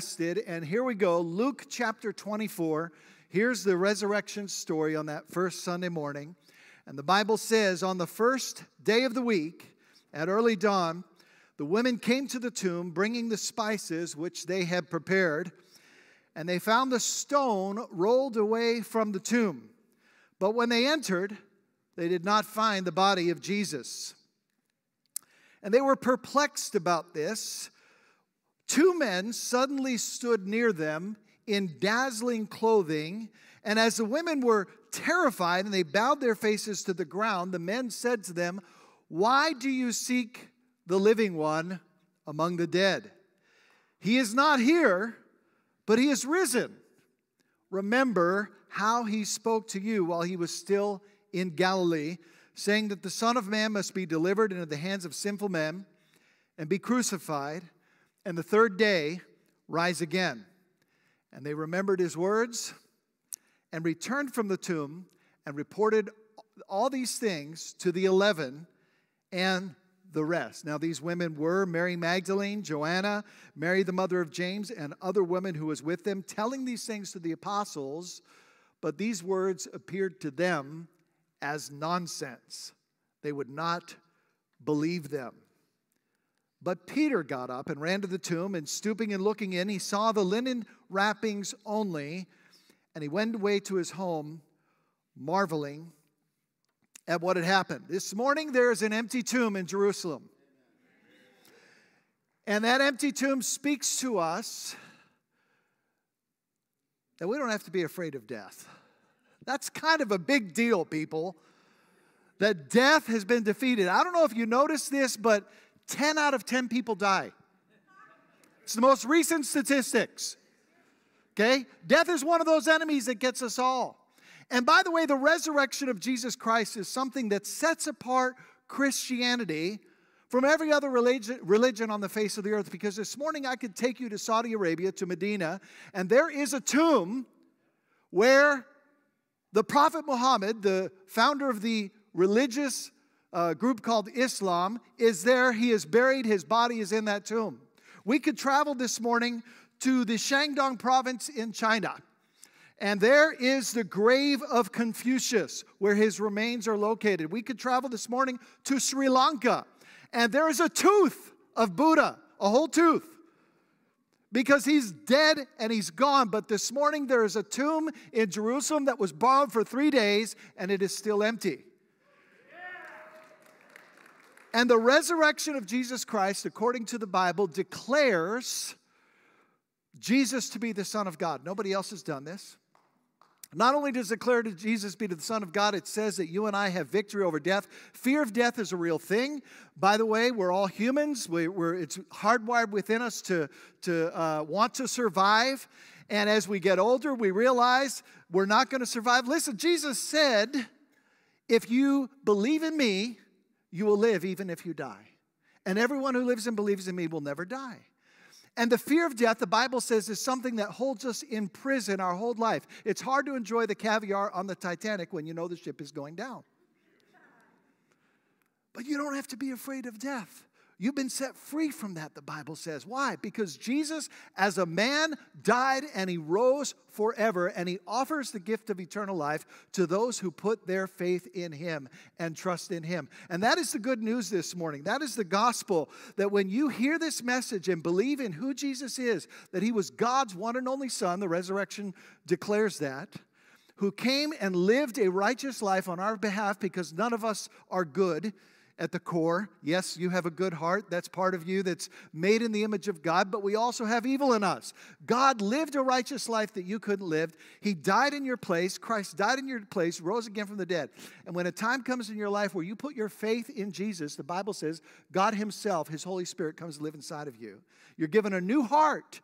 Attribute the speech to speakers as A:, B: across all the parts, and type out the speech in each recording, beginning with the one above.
A: And here we go Luke chapter 24. Here's the resurrection story on that first Sunday morning. And the Bible says, on the first day of the week, at early dawn, the women came to the tomb bringing the spices which they had prepared, and they found the stone rolled away from the tomb. But when they entered, they did not find the body of Jesus. And they were perplexed about this. Two men suddenly stood near them in dazzling clothing, and as the women were terrified and they bowed their faces to the ground, the men said to them, Why do you seek the living one among the dead? He is not here, but he is risen. Remember how he spoke to you while he was still in Galilee, saying that the Son of Man must be delivered into the hands of sinful men and be crucified, and the third day rise again. And they remembered his words and returned from the tomb and reported all these things to the eleven and the rest. Now, these women were Mary Magdalene, Joanna, Mary, the mother of James, and other women who was with them, telling these things to the apostles. But these words appeared to them as nonsense. They would not believe them. But Peter got up and ran to the tomb, and stooping and looking in, he saw the linen wrappings only, and he went away to his home, marveling at what had happened. This morning, there is an empty tomb in Jerusalem. And that empty tomb speaks to us that we don't have to be afraid of death. That's kind of a big deal, people, that death has been defeated. I don't know if you noticed this, but 10 out of 10 people die. It's the most recent statistics. Okay? Death is one of those enemies that gets us all. And by the way, the resurrection of Jesus Christ is something that sets apart Christianity from every other religion, on the face of the earth. Because this morning I could take you to Saudi Arabia, to Medina, and there is a tomb where the Prophet Muhammad, the founder of the religious uh, group called Islam, is there. He is buried, his body is in that tomb. We could travel this morning to the Shandong province in China. And there is the grave of Confucius, where his remains are located. We could travel this morning to Sri Lanka, and there is a tooth of Buddha, a whole tooth, because he's dead and he's gone. But this morning there is a tomb in Jerusalem that was borrowed for three days, and it is still empty. And the resurrection of Jesus Christ, according to the Bible, declares Jesus to be the Son of God. Nobody else has done this. Not only does it declare to Jesus be the Son of God, it says that you and I have victory over death. Fear of death is a real thing. By the way, we're all humans. We, are it's hardwired within us to, to uh, want to survive. And as we get older, we realize we're not going to survive. Listen, Jesus said, if you believe in me, you will live even if you die. And everyone who lives and believes in me will never die. And the fear of death, the Bible says, is something that holds us in prison our whole life. It's hard to enjoy the caviar on the Titanic when you know the ship is going down. But you don't have to be afraid of death. You've been set free from that, the Bible says. Why? Because Jesus, as a man, died and he rose forever, and he offers the gift of eternal life to those who put their faith in him and trust in him. And that is the good news this morning. That is the gospel that when you hear this message and believe in who Jesus is, that he was God's one and only Son, the resurrection declares that who came and lived a righteous life on our behalf because none of us are good at the core. Yes, you have a good heart. That's part of you that's made in the image of God, but we also have evil in us. God lived a righteous life that you couldn't live. He died in your place. Christ died in your place, rose again from the dead. And when a time comes in your life where you put your faith in Jesus, the Bible says God Himself, His Holy Spirit, comes to live inside of you. You're given a new heart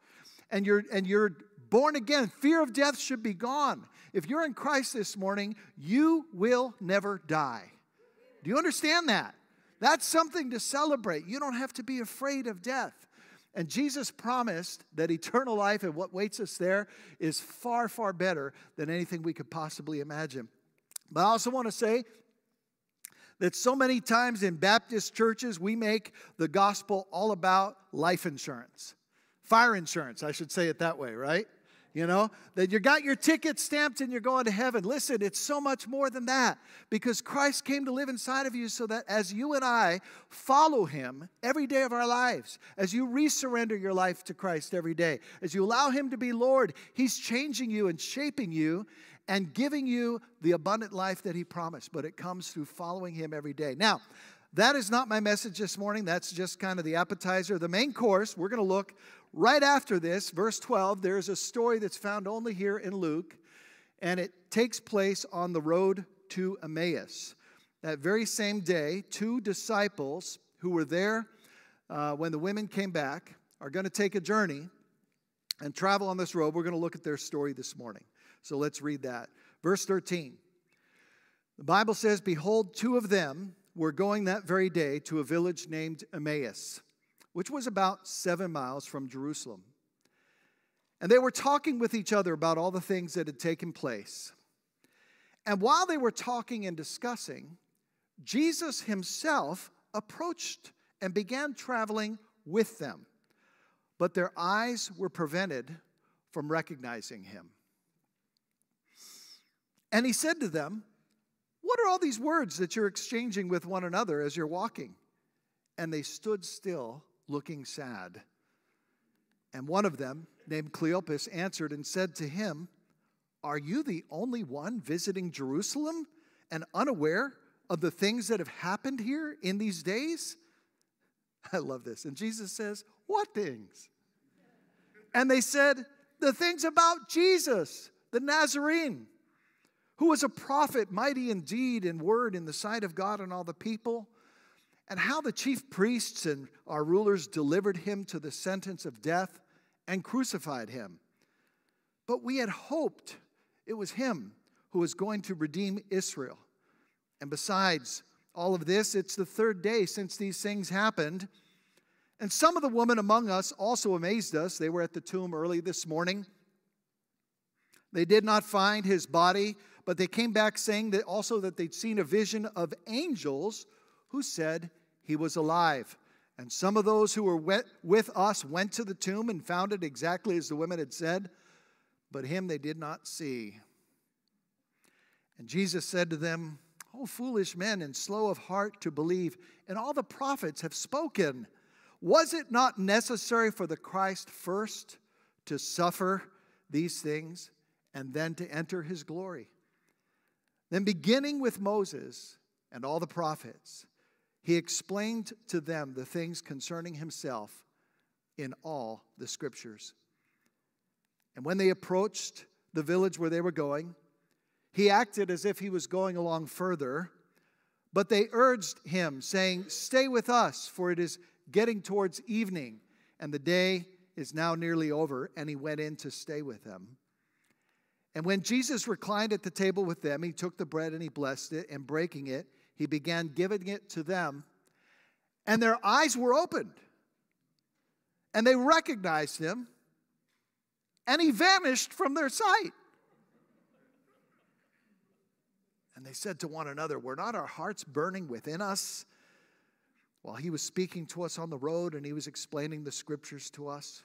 A: and you're and you're born again. Fear of death should be gone. If you're in Christ this morning, you will never die. Do you understand that? That's something to celebrate. You don't have to be afraid of death. And Jesus promised that eternal life and what waits us there is far, far better than anything we could possibly imagine. But I also want to say that so many times in Baptist churches, we make the gospel all about life insurance. fire insurance, I should say it that way, right? You know, that you got your ticket stamped and you're going to heaven. Listen, it's so much more than that because Christ came to live inside of you so that as you and I follow Him every day of our lives, as you resurrender your life to Christ every day, as you allow Him to be Lord, He's changing you and shaping you and giving you the abundant life that He promised. But it comes through following Him every day. Now, that is not my message this morning. That's just kind of the appetizer. The main course, we're going to look right after this, verse 12. There's a story that's found only here in Luke, and it takes place on the road to Emmaus. That very same day, two disciples who were there uh, when the women came back are going to take a journey and travel on this road. We're going to look at their story this morning. So let's read that. Verse 13. The Bible says, Behold, two of them were going that very day to a village named Emmaus, which was about seven miles from Jerusalem. And they were talking with each other about all the things that had taken place. And while they were talking and discussing, Jesus himself approached and began traveling with them. But their eyes were prevented from recognizing him. And he said to them, what are all these words that you're exchanging with one another as you're walking? And they stood still, looking sad. And one of them, named Cleopas, answered and said to him, Are you the only one visiting Jerusalem and unaware of the things that have happened here in these days? I love this. And Jesus says, What things? And they said, The things about Jesus, the Nazarene who was a prophet, mighty indeed in deed and word in the sight of God and all the people, and how the chief priests and our rulers delivered him to the sentence of death and crucified him. But we had hoped it was him who was going to redeem Israel. And besides all of this, it's the third day since these things happened. And some of the women among us also amazed us. They were at the tomb early this morning. They did not find his body but they came back saying that also that they'd seen a vision of angels who said he was alive. And some of those who were with us went to the tomb and found it exactly as the women had said, but him they did not see. And Jesus said to them, O foolish men and slow of heart to believe, and all the prophets have spoken. Was it not necessary for the Christ first to suffer these things and then to enter his glory? Then, beginning with Moses and all the prophets, he explained to them the things concerning himself in all the scriptures. And when they approached the village where they were going, he acted as if he was going along further, but they urged him, saying, Stay with us, for it is getting towards evening, and the day is now nearly over. And he went in to stay with them. And when Jesus reclined at the table with them, he took the bread and he blessed it, and breaking it, he began giving it to them. And their eyes were opened, and they recognized him, and he vanished from their sight. And they said to one another, Were not our hearts burning within us while he was speaking to us on the road and he was explaining the scriptures to us?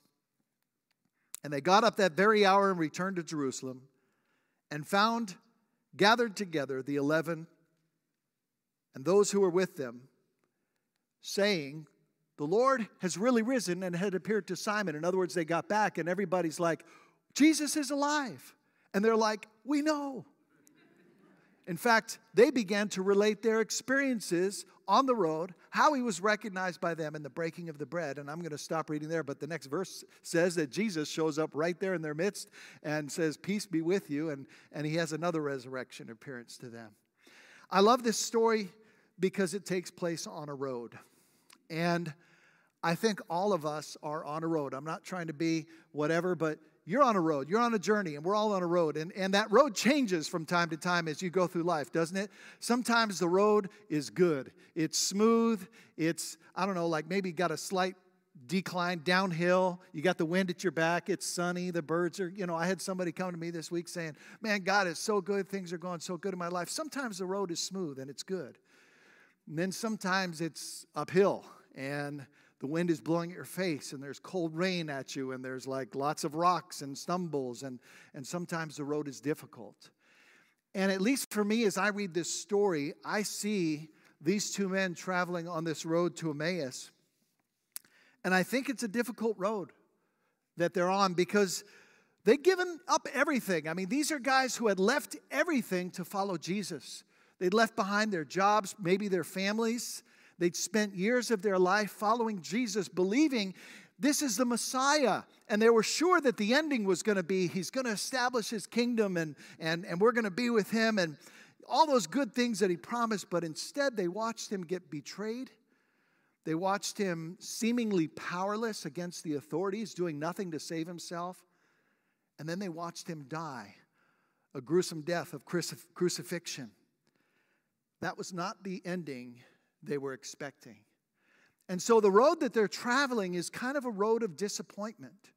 A: And they got up that very hour and returned to Jerusalem and found gathered together the eleven and those who were with them, saying, The Lord has really risen and had appeared to Simon. In other words, they got back and everybody's like, Jesus is alive. And they're like, We know. In fact, they began to relate their experiences on the road, how he was recognized by them in the breaking of the bread. And I'm going to stop reading there, but the next verse says that Jesus shows up right there in their midst and says, Peace be with you. And, and he has another resurrection appearance to them. I love this story because it takes place on a road. And I think all of us are on a road. I'm not trying to be whatever, but you're on a road, you're on a journey, and we're all on a road. And, and that road changes from time to time as you go through life, doesn't it? Sometimes the road is good, it's smooth, it's, I don't know, like maybe got a slight decline downhill. You got the wind at your back. It's sunny. The birds are, you know, I had somebody come to me this week saying, Man, God is so good. Things are going so good in my life. Sometimes the road is smooth and it's good. And then sometimes it's uphill and the wind is blowing at your face and there's cold rain at you and there's like lots of rocks and stumbles and, and sometimes the road is difficult. And at least for me, as I read this story, I see these two men traveling on this road to Emmaus. And I think it's a difficult road that they're on because they've given up everything. I mean, these are guys who had left everything to follow Jesus. They'd left behind their jobs, maybe their families. They'd spent years of their life following Jesus, believing this is the Messiah. And they were sure that the ending was going to be he's going to establish his kingdom and, and, and we're going to be with him and all those good things that he promised. But instead, they watched him get betrayed they watched him seemingly powerless against the authorities, doing nothing to save himself. And then they watched him die a gruesome death of crucifixion. That was not the ending they were expecting. And so the road that they're traveling is kind of a road of disappointment.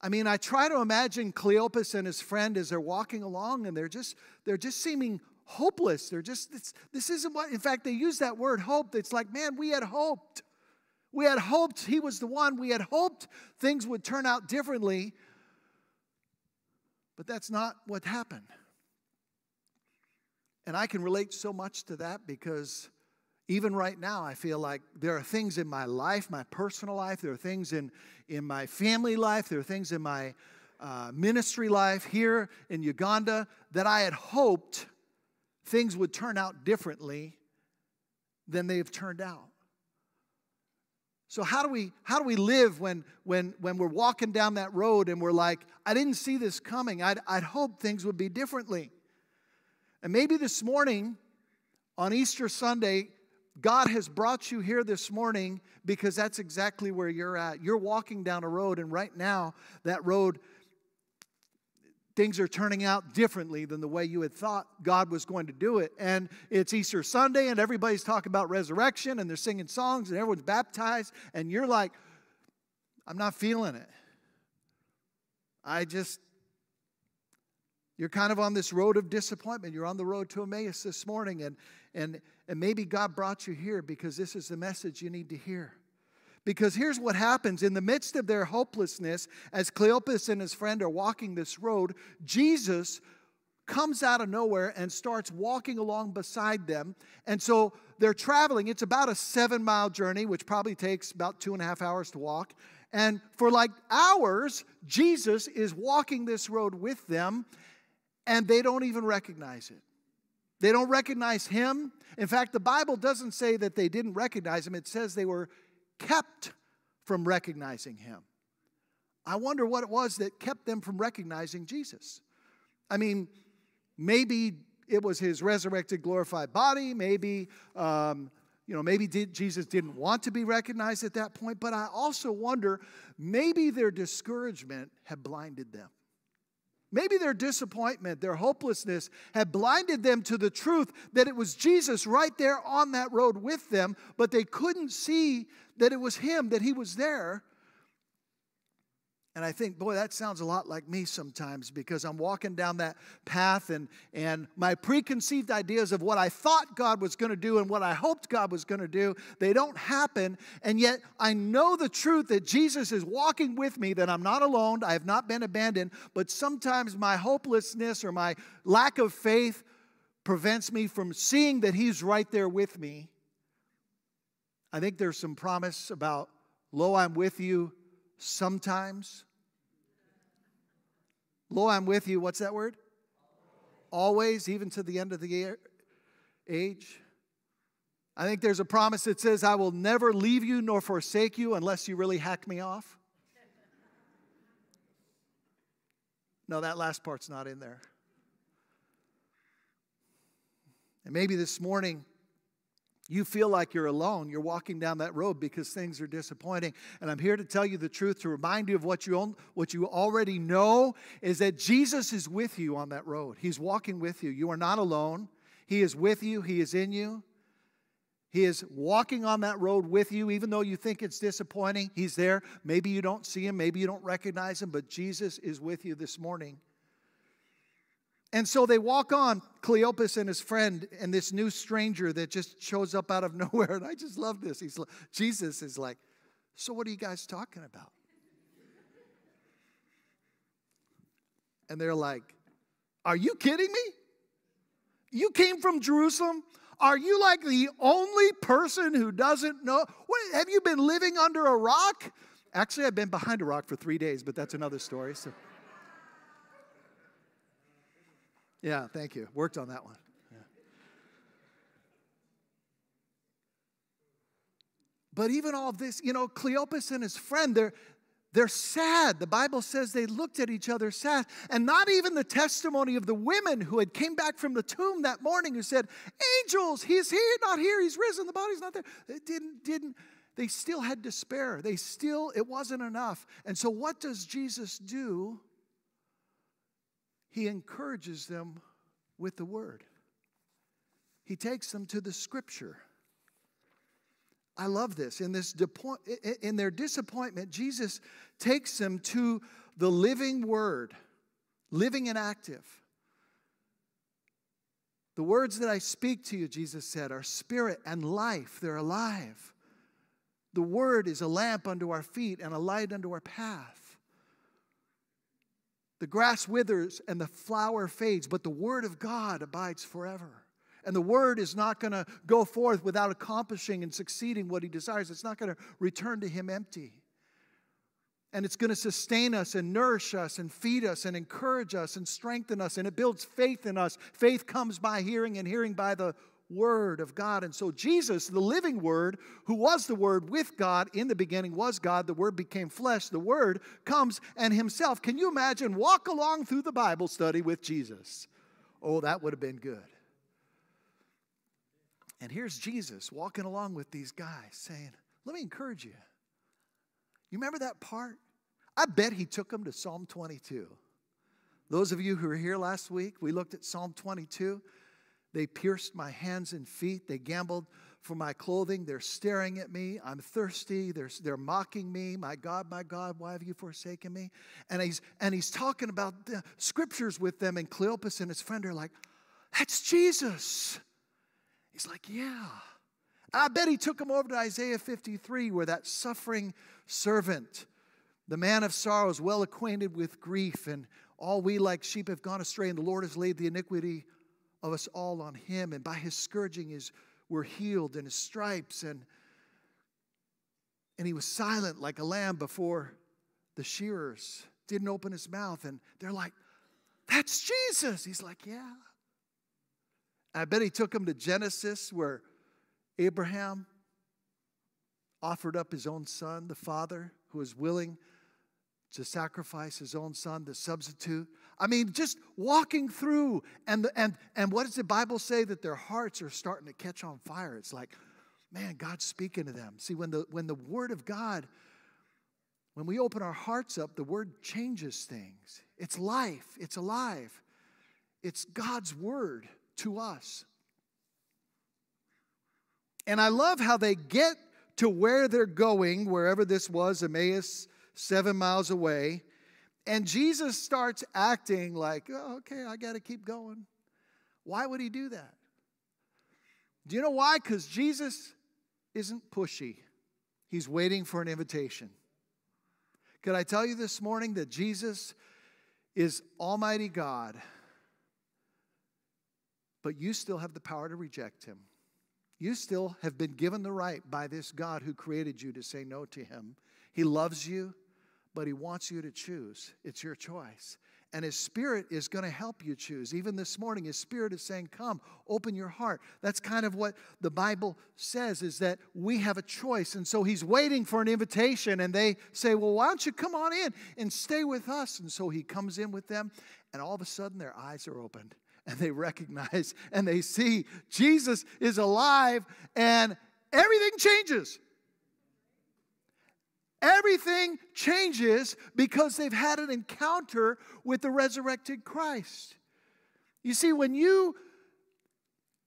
A: I mean, I try to imagine Cleopas and his friend as they're walking along and they're just they're just seeming hopeless. They're just, this isn't what, in fact, they use that word hope. It's like, man, we had hoped. We had hoped he was the one. We had hoped things would turn out differently. But that's not what happened. And I can relate so much to that because even right now, I feel like there are things in my life, my personal life, there are things in, in my family life, there are things in my uh, ministry life here in Uganda that I had hoped things would turn out differently than they've turned out. So how do we how do we live when when when we're walking down that road and we're like, I didn't see this coming. I'd, I'd hope things would be differently. And maybe this morning, on Easter Sunday, God has brought you here this morning because that's exactly where you're at. You're walking down a road, and right now, that road things are turning out differently than the way you had thought God was going to do it. And it's Easter Sunday, and everybody's talking about resurrection, and they're singing songs, and everyone's baptized, and you're like, I'm not feeling it. I just, you're kind of on this road of disappointment. You're on the road to Emmaus this morning, and, and, and maybe God brought you here because this is the message you need to hear. Because here's what happens in the midst of their hopelessness, as Cleopas and his friend are walking this road, Jesus comes out of nowhere and starts walking along beside them. And so they're traveling. It's about a seven mile journey, which probably takes about two and a half hours to walk. And for like hours, Jesus is walking this road with them, and they don't even recognize it. They don't recognize him. In fact, the Bible doesn't say that they didn't recognize him, it says they were kept from recognizing him. I wonder what it was that kept them from recognizing Jesus. I mean, maybe it was his resurrected, glorified body. Maybe, um, you know, maybe did, Jesus didn't want to be recognized at that point. But I also wonder maybe their discouragement had blinded them. Maybe their disappointment, their hopelessness had blinded them to the truth that it was Jesus right there on that road with them, but they couldn't see that it was Him, that He was there. And I think, boy, that sounds a lot like me sometimes because I'm walking down that path and, and my preconceived ideas of what I thought God was going to do and what I hoped God was going to do, they don't happen. And yet I know the truth that Jesus is walking with me, that I'm not alone, I have not been abandoned. But sometimes my hopelessness or my lack of faith prevents me from seeing that He's right there with me. I think there's some promise about, lo, I'm with you sometimes Lo, I'm with you. What's that word? Always, even to the end of the age. I think there's a promise that says, I will never leave you nor forsake you unless you really hack me off. No, that last part's not in there. And maybe this morning, you feel like you're alone. You're walking down that road because things are disappointing. And I'm here to tell you the truth, to remind you of what you, own, what you already know is that Jesus is with you on that road. He's walking with you. You are not alone. He is with you, He is in you. He is walking on that road with you, even though you think it's disappointing. He's there. Maybe you don't see Him, maybe you don't recognize Him, but Jesus is with you this morning. And so they walk on, Cleopas and his friend, and this new stranger that just shows up out of nowhere. And I just love this. He's Jesus is like, So what are you guys talking about? And they're like, Are you kidding me? You came from Jerusalem? Are you like the only person who doesn't know? What, have you been living under a rock? Actually, I've been behind a rock for three days, but that's another story. So. Yeah, thank you. Worked on that one. But even all this, you know, Cleopas and his friend, they're, they're sad. The Bible says they looked at each other sad. And not even the testimony of the women who had came back from the tomb that morning who said, Angels, he's here, not here, he's risen, the body's not there. It didn't, didn't, they still had despair. They still, it wasn't enough. And so what does Jesus do? He encourages them with the word. He takes them to the scripture. I love this. In, this in their disappointment, Jesus takes them to the living word, living and active. The words that I speak to you, Jesus said, are spirit and life. They're alive. The word is a lamp unto our feet and a light unto our path. The grass withers and the flower fades, but the word of God abides forever. And the word is not going to go forth without accomplishing and succeeding what he desires. It's not going to return to him empty. And it's going to sustain us and nourish us and feed us and encourage us and strengthen us. And it builds faith in us. Faith comes by hearing, and hearing by the word of God. And so, Jesus, the living word, who was the word with God in the beginning, was God. The word became flesh. The word comes and himself. Can you imagine walk along through the Bible study with Jesus? Oh, that would have been good. And here's Jesus walking along with these guys saying, Let me encourage you. You remember that part? I bet he took them to Psalm 22. Those of you who were here last week, we looked at Psalm 22. They pierced my hands and feet. They gambled for my clothing. They're staring at me. I'm thirsty. They're, they're mocking me. My God, my God, why have you forsaken me? And he's, and he's talking about the scriptures with them. And Cleopas and his friend are like, That's Jesus. He's like, Yeah. I bet he took him over to Isaiah 53, where that suffering servant, the man of sorrows, well acquainted with grief, and all we like sheep have gone astray, and the Lord has laid the iniquity of us all on him, and by his scourging is we're healed, and his stripes, and and he was silent like a lamb before the shearers, didn't open his mouth, and they're like, That's Jesus. He's like, Yeah. I bet he took him to Genesis where Abraham offered up his own son, the father who was willing to sacrifice his own son, the substitute. I mean, just walking through, and, the, and, and what does the Bible say? That their hearts are starting to catch on fire. It's like, man, God's speaking to them. See, when the, when the Word of God, when we open our hearts up, the Word changes things. It's life, it's alive, it's God's Word to us. And I love how they get to where they're going, wherever this was, Emmaus, seven miles away. And Jesus starts acting like, oh, okay, I got to keep going. Why would he do that? Do you know why? Because Jesus isn't pushy, he's waiting for an invitation. Could I tell you this morning that Jesus is Almighty God? but you still have the power to reject him. You still have been given the right by this God who created you to say no to him. He loves you, but he wants you to choose. It's your choice. And his spirit is going to help you choose. Even this morning, his spirit is saying, Come, open your heart. That's kind of what the Bible says is that we have a choice. And so he's waiting for an invitation, and they say, Well, why don't you come on in and stay with us? And so he comes in with them, and all of a sudden their eyes are opened and they recognize and they see Jesus is alive and everything changes. Everything changes because they've had an encounter with the resurrected Christ. You see, when you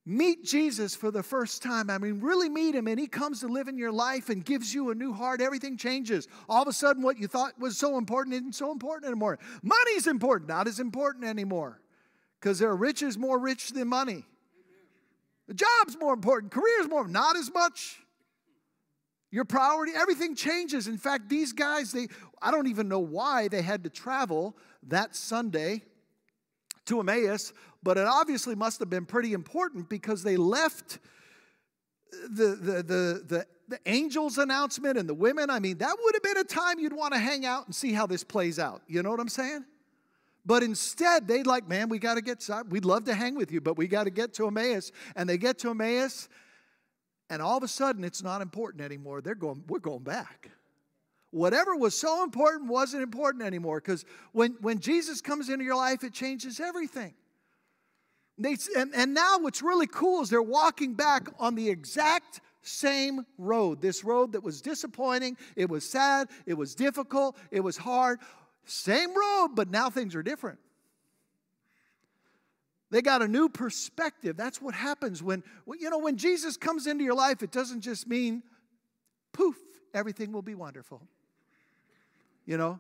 A: meet Jesus for the first time, I mean, really meet him, and he comes to live in your life and gives you a new heart, everything changes. All of a sudden, what you thought was so important isn't so important anymore. Money's important, not as important anymore. because there are riches more rich than money. The job's more important, career's more, not as much. Your priority, everything changes. In fact, these guys, they I don't even know why they had to travel that Sunday to Emmaus, but it obviously must have been pretty important because they left the, the, the, the, the angel's announcement and the women. I mean, that would have been a time you'd want to hang out and see how this plays out. You know what I'm saying? But instead, they'd like, man, we got to get, we'd love to hang with you, but we got to get to Emmaus. And they get to Emmaus, and all of a sudden, it's not important anymore. They're going, we're going back. Whatever was so important wasn't important anymore because when, when Jesus comes into your life, it changes everything. They, and, and now what's really cool is they're walking back on the exact same road. This road that was disappointing, it was sad, it was difficult, it was hard. Same road, but now things are different. They got a new perspective. That's what happens when, you know, when Jesus comes into your life, it doesn't just mean poof, everything will be wonderful. You know,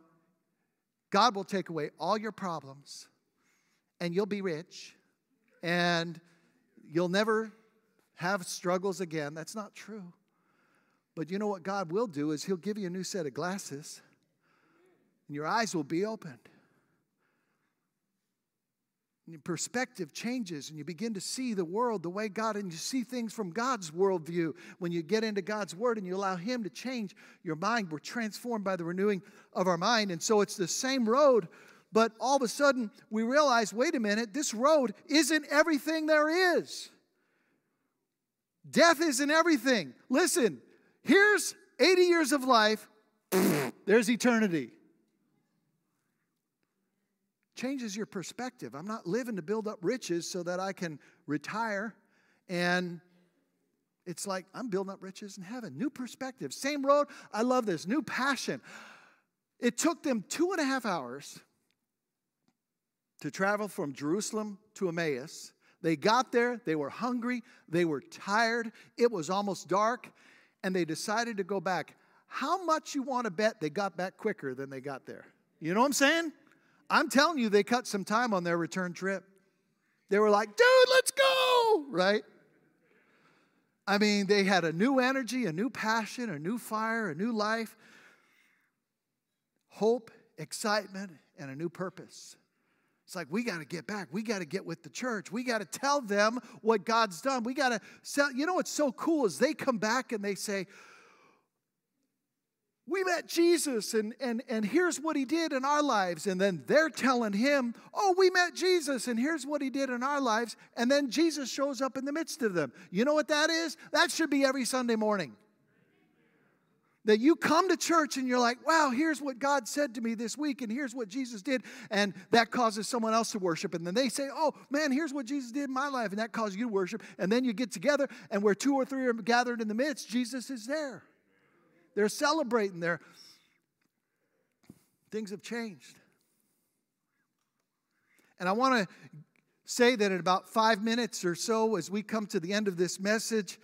A: God will take away all your problems and you'll be rich and you'll never have struggles again. That's not true. But you know what God will do is He'll give you a new set of glasses and your eyes will be opened. And your perspective changes and you begin to see the world the way God and you see things from God's worldview. When you get into God's word and you allow Him to change your mind, we're transformed by the renewing of our mind. And so it's the same road but all of a sudden, we realize wait a minute, this road isn't everything there is. Death isn't everything. Listen, here's 80 years of life, there's eternity. Changes your perspective. I'm not living to build up riches so that I can retire and it's like I'm building up riches in heaven. New perspective. Same road. I love this. New passion. It took them two and a half hours to travel from Jerusalem to Emmaus. They got there, they were hungry, they were tired, it was almost dark, and they decided to go back. How much you want to bet they got back quicker than they got there? You know what I'm saying? I'm telling you, they cut some time on their return trip. They were like, dude, let's go, right? I mean, they had a new energy, a new passion, a new fire, a new life, hope, excitement, and a new purpose. It's like we got to get back. We got to get with the church. We got to tell them what God's done. We got to sell. You know what's so cool is they come back and they say, we met Jesus and, and, and here's what he did in our lives. And then they're telling him, oh, we met Jesus and here's what he did in our lives. And then Jesus shows up in the midst of them. You know what that is? That should be every Sunday morning. That you come to church and you're like, wow, here's what God said to me this week, and here's what Jesus did, and that causes someone else to worship. And then they say, oh, man, here's what Jesus did in my life, and that causes you to worship. And then you get together, and where two or three are gathered in the midst, Jesus is there. They're celebrating, There, things have changed. And I want to say that in about five minutes or so, as we come to the end of this message,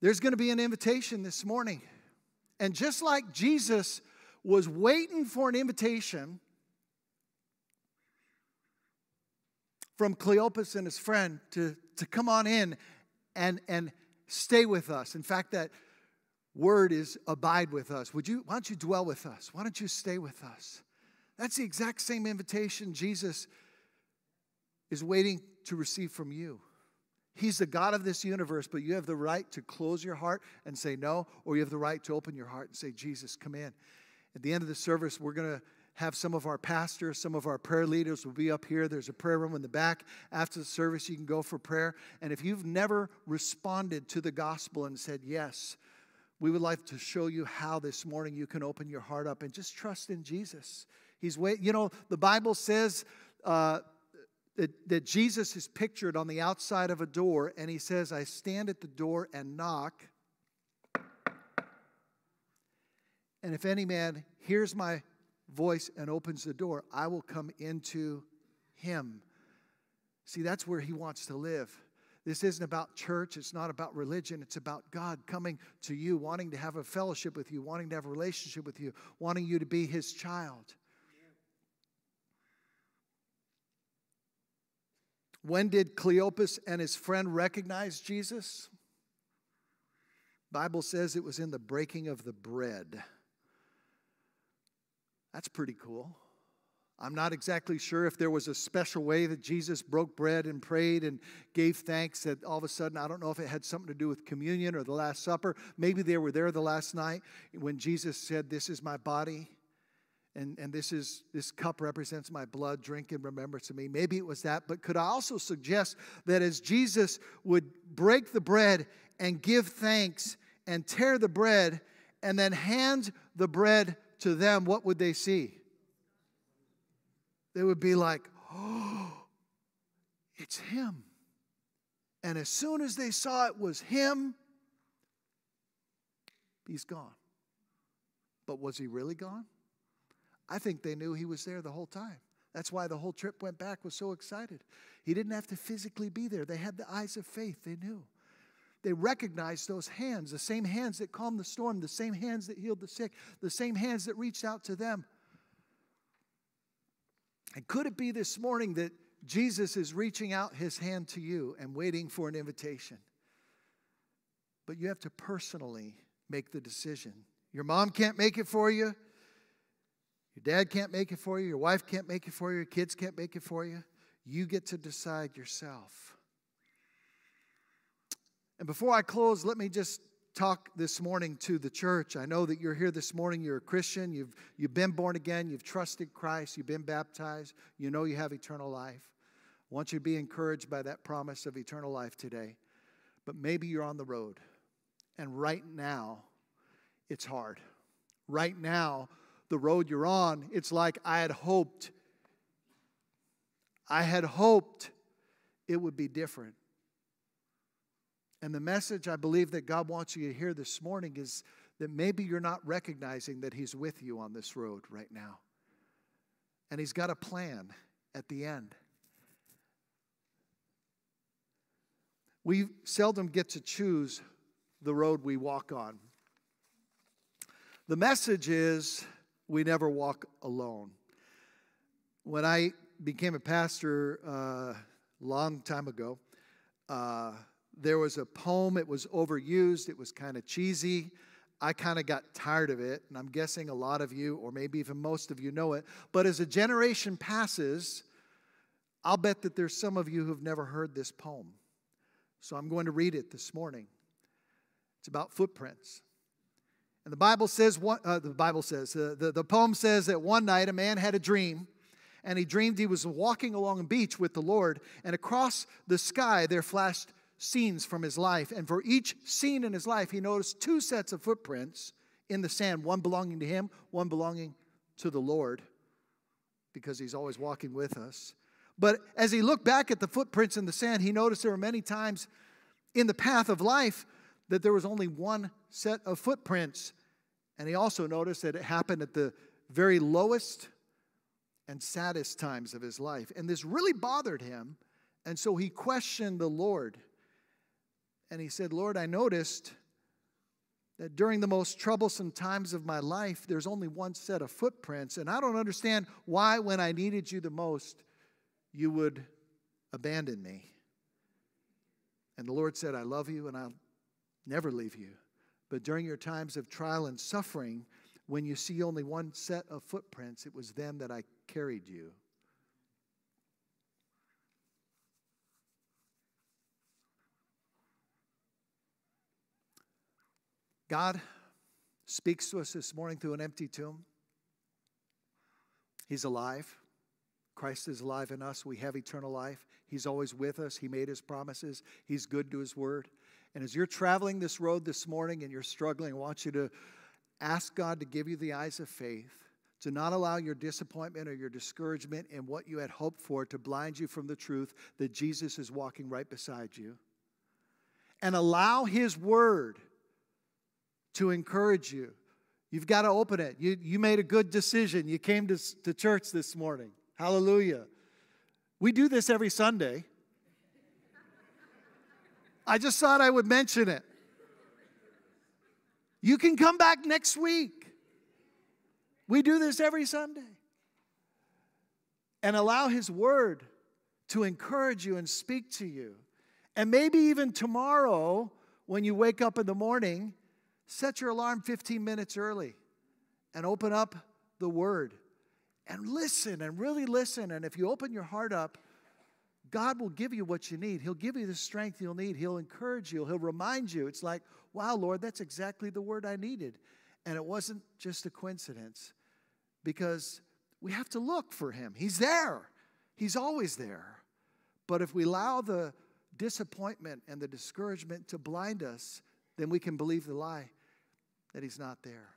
A: there's going to be an invitation this morning. And just like Jesus was waiting for an invitation from Cleopas and his friend to, to come on in and, and stay with us. In fact, that word is abide with us. Would you, why don't you dwell with us? Why don't you stay with us? That's the exact same invitation Jesus is waiting to receive from you. He's the God of this universe, but you have the right to close your heart and say no, or you have the right to open your heart and say, Jesus, come in. At the end of the service, we're going to have some of our pastors, some of our prayer leaders will be up here. There's a prayer room in the back. After the service, you can go for prayer. And if you've never responded to the gospel and said yes, we would like to show you how this morning you can open your heart up and just trust in Jesus. He's wait. You know, the Bible says uh, that, that Jesus is pictured on the outside of a door, and he says, I stand at the door and knock. And if any man hears my voice and opens the door, I will come into him. See, that's where he wants to live. This isn't about church. It's not about religion. It's about God coming to you, wanting to have a fellowship with you, wanting to have a relationship with you, wanting you to be his child. When did Cleopas and his friend recognize Jesus? Bible says it was in the breaking of the bread. That's pretty cool. I'm not exactly sure if there was a special way that Jesus broke bread and prayed and gave thanks that all of a sudden, I don't know if it had something to do with communion or the Last Supper. Maybe they were there the last night when Jesus said, This is my body. And, and this is this cup represents my blood drink in remembrance of me maybe it was that but could i also suggest that as jesus would break the bread and give thanks and tear the bread and then hand the bread to them what would they see they would be like, oh, it's him. And as soon as they saw it was him, he's gone. But was he really gone? I think they knew he was there the whole time. That's why the whole trip went back was so excited. He didn't have to physically be there. They had the eyes of faith. They knew. They recognized those hands, the same hands that calmed the storm, the same hands that healed the sick, the same hands that reached out to them. And could it be this morning that Jesus is reaching out his hand to you and waiting for an invitation? But you have to personally make the decision. Your mom can't make it for you. Your dad can't make it for you. Your wife can't make it for you. Your kids can't make it for you. You get to decide yourself. And before I close, let me just talk this morning to the church. I know that you're here this morning, you're a Christian, you've, you've been born again, you've trusted Christ, you've been baptized, you know you have eternal life. I want you to be encouraged by that promise of eternal life today. But maybe you're on the road, and right now, it's hard. Right now, the road you're on, it's like I had hoped. I had hoped it would be different. And the message I believe that God wants you to hear this morning is that maybe you're not recognizing that He's with you on this road right now. And He's got a plan at the end. We seldom get to choose the road we walk on. The message is we never walk alone. When I became a pastor uh, a long time ago, uh, there was a poem, it was overused, it was kind of cheesy. I kind of got tired of it, and I'm guessing a lot of you, or maybe even most of you, know it. But as a generation passes, I'll bet that there's some of you who've never heard this poem. So I'm going to read it this morning. It's about footprints. And the Bible says, uh, the Bible says, uh, the, the poem says that one night a man had a dream, and he dreamed he was walking along a beach with the Lord, and across the sky there flashed scenes from his life. And for each scene in his life, he noticed two sets of footprints in the sand one belonging to him, one belonging to the Lord, because he's always walking with us. But as he looked back at the footprints in the sand, he noticed there were many times in the path of life that there was only one set of footprints. And he also noticed that it happened at the very lowest and saddest times of his life. And this really bothered him. And so he questioned the Lord and he said, Lord, I noticed that during the most troublesome times of my life, there's only one set of footprints. And I don't understand why, when I needed you the most, you would abandon me. And the Lord said, I love you and I'll never leave you. But during your times of trial and suffering, when you see only one set of footprints, it was then that I carried you. God speaks to us this morning through an empty tomb. He's alive. Christ is alive in us. We have eternal life. He's always with us. He made his promises. He's good to his word. And as you're traveling this road this morning and you're struggling, I want you to ask God to give you the eyes of faith, to not allow your disappointment or your discouragement in what you had hoped for to blind you from the truth that Jesus is walking right beside you. And allow his word to encourage you. You've got to open it. You, you made a good decision. You came to, to church this morning. Hallelujah. We do this every Sunday. I just thought I would mention it. You can come back next week. We do this every Sunday. And allow His Word to encourage you and speak to you. And maybe even tomorrow, when you wake up in the morning, set your alarm 15 minutes early and open up the Word and listen and really listen. And if you open your heart up, God will give you what you need. He'll give you the strength you'll need. He'll encourage you. He'll remind you. It's like, wow, Lord, that's exactly the word I needed. And it wasn't just a coincidence because we have to look for Him. He's there, He's always there. But if we allow the disappointment and the discouragement to blind us, then we can believe the lie that He's not there.